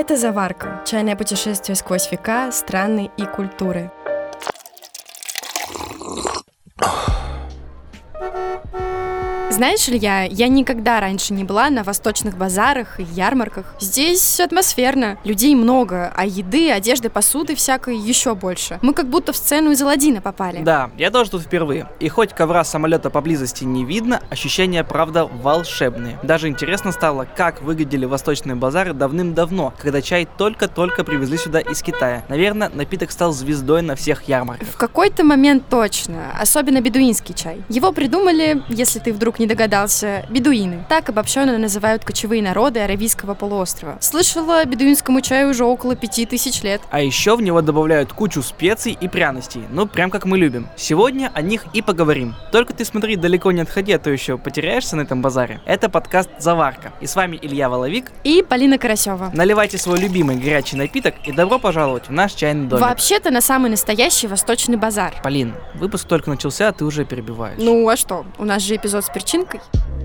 Это «Заварка» — чайное путешествие сквозь века, страны и культуры. Знаешь, Илья, я никогда раньше не была на восточных базарах и ярмарках. Здесь атмосферно, людей много, а еды, одежды, посуды всякой еще больше. Мы как будто в сцену из Аладдина попали. Да, я тоже тут впервые. И хоть ковра самолета поблизости не видно, ощущения, правда, волшебные. Даже интересно стало, как выглядели восточные базары давным-давно, когда чай только-только привезли сюда из Китая. Наверное, напиток стал звездой на всех ярмарках. В какой-то момент точно, особенно бедуинский чай. Его придумали, если ты вдруг не догадался, бедуины. Так обобщенно называют кочевые народы Аравийского полуострова. Слышала, бедуинскому чаю уже около пяти тысяч лет. А еще в него добавляют кучу специй и пряностей, ну прям как мы любим. Сегодня о них и поговорим. Только ты смотри, далеко не отходи, а то еще потеряешься на этом базаре. Это подкаст «Заварка». И с вами Илья Воловик и Полина Карасева. Наливайте свой любимый горячий напиток и добро пожаловать в наш чайный домик. Вообще-то на самый настоящий восточный базар. Полин, выпуск только начался, а ты уже перебиваешь. Ну а что, у нас же эпизод с перчинкой Dziękuję.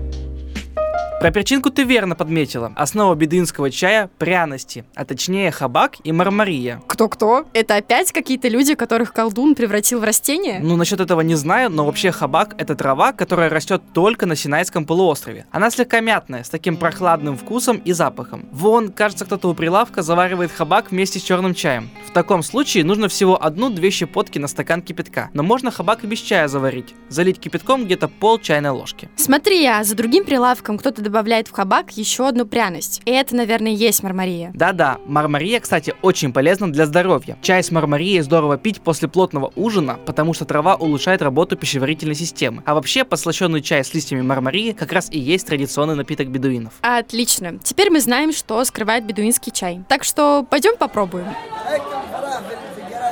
Про перчинку ты верно подметила. Основа бедуинского чая – пряности, а точнее хабак и мармария. Кто-кто? Это опять какие-то люди, которых колдун превратил в растение? Ну, насчет этого не знаю, но вообще хабак – это трава, которая растет только на Синайском полуострове. Она слегка мятная, с таким прохладным вкусом и запахом. Вон, кажется, кто-то у прилавка заваривает хабак вместе с черным чаем. В таком случае нужно всего одну-две щепотки на стакан кипятка. Но можно хабак и без чая заварить. Залить кипятком где-то пол чайной ложки. Смотри, а за другим прилавком кто-то добавляет в хабак еще одну пряность. И это, наверное, есть мармария. Да-да, мармария, кстати, очень полезна для здоровья. Чай с мармарией здорово пить после плотного ужина, потому что трава улучшает работу пищеварительной системы. А вообще, подслащенный чай с листьями мармарии как раз и есть традиционный напиток бедуинов. Отлично. Теперь мы знаем, что скрывает бедуинский чай. Так что пойдем попробуем.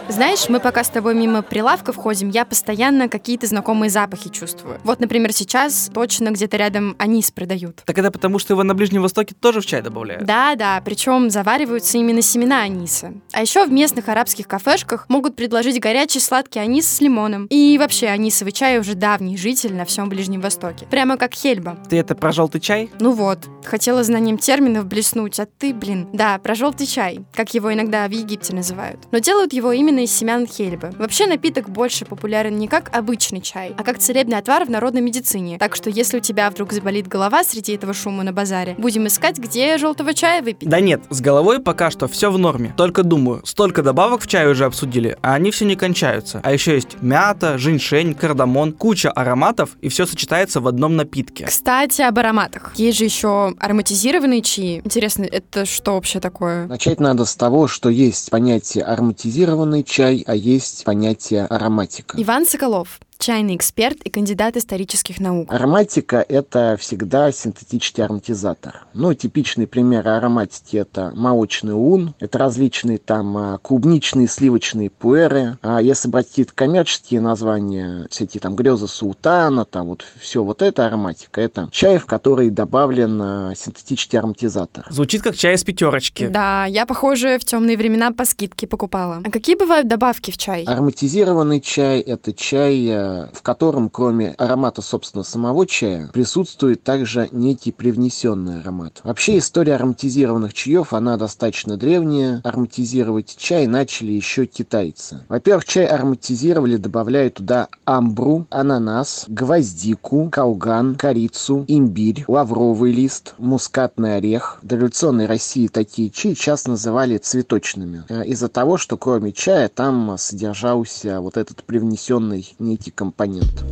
Знаешь, мы пока с тобой мимо прилавка входим, я постоянно какие-то знакомые запахи чувствую. Вот, например, сейчас точно где-то рядом анис продают. Так это потому, что его на Ближнем Востоке тоже в чай добавляют? Да, да, причем завариваются именно семена аниса. А еще в местных арабских кафешках могут предложить горячий сладкий анис с лимоном. И вообще, анисовый чай уже давний житель на всем Ближнем Востоке. Прямо как хельба. Ты это про желтый чай? Ну вот, хотела знанием терминов блеснуть, а ты, блин. Да, про желтый чай, как его иногда в Египте называют. Но делают его именно из семян хельбы. Вообще напиток больше популярен не как обычный чай, а как целебный отвар в народной медицине. Так что если у тебя вдруг заболит голова среди этого шума на базаре, будем искать, где желтого чая выпить. Да нет, с головой пока что все в норме. Только думаю, столько добавок в чай уже обсудили, а они все не кончаются. А еще есть мята, женьшень, кардамон, куча ароматов, и все сочетается в одном напитке. Кстати, об ароматах. Есть же еще ароматизированные чаи. Интересно, это что вообще такое? Начать надо с того, что есть понятие ароматизированный чай, а есть понятие ароматика. Иван Соколов, чайный эксперт и кандидат исторических наук. Ароматика – это всегда синтетический ароматизатор. Ну, типичный пример ароматики – это молочный ун, это различные там а, клубничные, сливочные пуэры. А если брать какие-то коммерческие названия, всякие там грезы султана, там вот все вот это ароматика, это чай, в который добавлен а, синтетический ароматизатор. Звучит как чай из пятерочки. Да, я, похоже, в темные времена по скидке покупала. А какие бывают добавки в чай? Ароматизированный чай – это чай а, в котором, кроме аромата, собственно, самого чая, присутствует также некий привнесенный аромат. Вообще, история ароматизированных чаев, она достаточно древняя. Ароматизировать чай начали еще китайцы. Во-первых, чай ароматизировали, добавляя туда амбру, ананас, гвоздику, калган, корицу, имбирь, лавровый лист, мускатный орех. В дореволюционной России такие чаи часто называли цветочными. Э, из-за того, что кроме чая там содержался вот этот привнесенный некий компонент.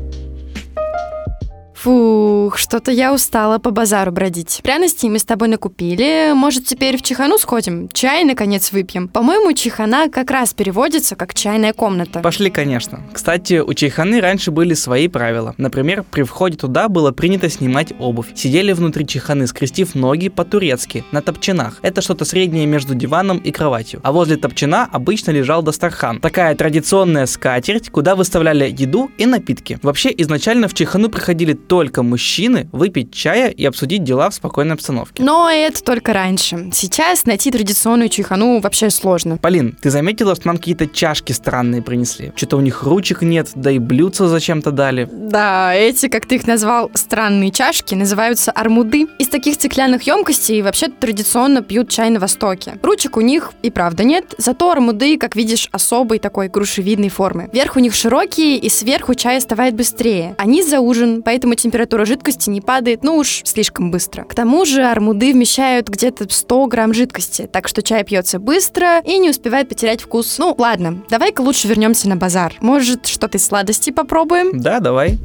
Фух, что-то я устала по базару бродить. Пряностей мы с тобой накупили. Может, теперь в чехану сходим? Чай, наконец, выпьем. По-моему, чехана как раз переводится как чайная комната. Пошли, конечно. Кстати, у чайханы раньше были свои правила. Например, при входе туда было принято снимать обувь. Сидели внутри чайханы, скрестив ноги по-турецки, на топчинах. Это что-то среднее между диваном и кроватью. А возле топчина обычно лежал дастархан. Такая традиционная скатерть, куда выставляли еду и напитки. Вообще, изначально в чайхану приходили только мужчины выпить чая и обсудить дела в спокойной обстановке. Но это только раньше. Сейчас найти традиционную чайхану вообще сложно. Полин, ты заметила, что нам какие-то чашки странные принесли? Что-то у них ручек нет, да и блюдца зачем-то дали. Да, эти, как ты их назвал, странные чашки, называются армуды. Из таких стеклянных емкостей вообще традиционно пьют чай на Востоке. Ручек у них и правда нет, зато армуды, как видишь, особой такой грушевидной формы. Верх у них широкий, и сверху чай остывает быстрее. Они за ужин, поэтому температура жидкости не падает, ну уж слишком быстро. К тому же армуды вмещают где-то 100 грамм жидкости, так что чай пьется быстро и не успевает потерять вкус. Ну, ладно, давай-ка лучше вернемся на базар. Может, что-то из сладости попробуем? Да, давай.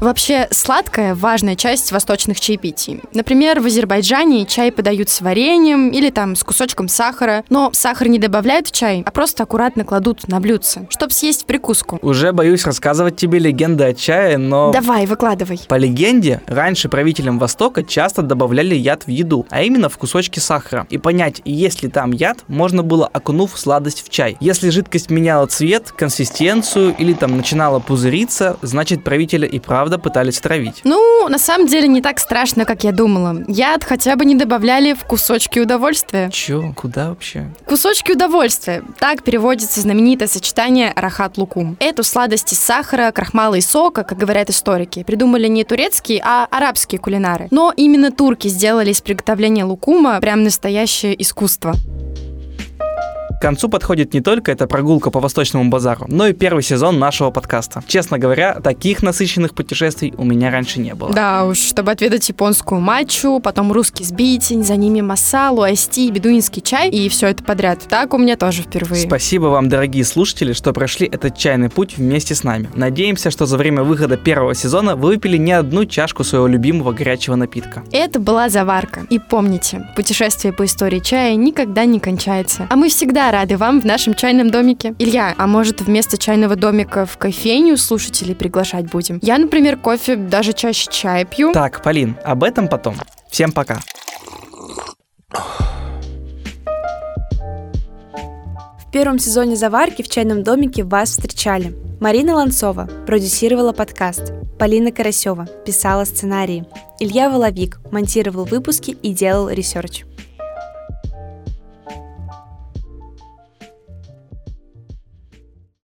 Вообще, сладкое – важная часть восточных чаепитий. Например, в Азербайджане чай подают с вареньем или там с кусочком сахара, но сахар не добавляют в чай, а просто аккуратно кладут на блюдце, чтобы съесть в прикуску. Уже боюсь рассказывать тебе легенды о чае, но... Давай, выкладывай. По легенде, раньше правителям Востока часто добавляли яд в еду, а именно в кусочки сахара. И понять, есть ли там яд, можно было окунув сладость в чай. Если жидкость меняла цвет, консистенцию или там начинала пузыриться, значит правителя и правда правда пытались травить. Ну, на самом деле не так страшно, как я думала. Яд хотя бы не добавляли в кусочки удовольствия. Чё? Куда вообще? Кусочки удовольствия. Так переводится знаменитое сочетание рахат-лукум. Эту сладость из сахара, крахмала и сока, как говорят историки, придумали не турецкие, а арабские кулинары. Но именно турки сделали из приготовления лукума прям настоящее искусство. К концу подходит не только эта прогулка по Восточному базару, но и первый сезон нашего подкаста. Честно говоря, таких насыщенных путешествий у меня раньше не было. Да уж, чтобы отведать японскую матчу, потом русский сбитень, за ними масалу, айсти, бедуинский чай и все это подряд. Так у меня тоже впервые. Спасибо вам, дорогие слушатели, что прошли этот чайный путь вместе с нами. Надеемся, что за время выхода первого сезона вы выпили не одну чашку своего любимого горячего напитка. Это была заварка. И помните, путешествие по истории чая никогда не кончается. А мы всегда рады вам в нашем чайном домике. Илья, а может вместо чайного домика в кофейню слушателей приглашать будем? Я, например, кофе даже чаще чай пью. Так, Полин, об этом потом. Всем пока. В первом сезоне «Заварки» в чайном домике вас встречали. Марина Ланцова продюсировала подкаст. Полина Карасева писала сценарии. Илья Воловик монтировал выпуски и делал ресерч.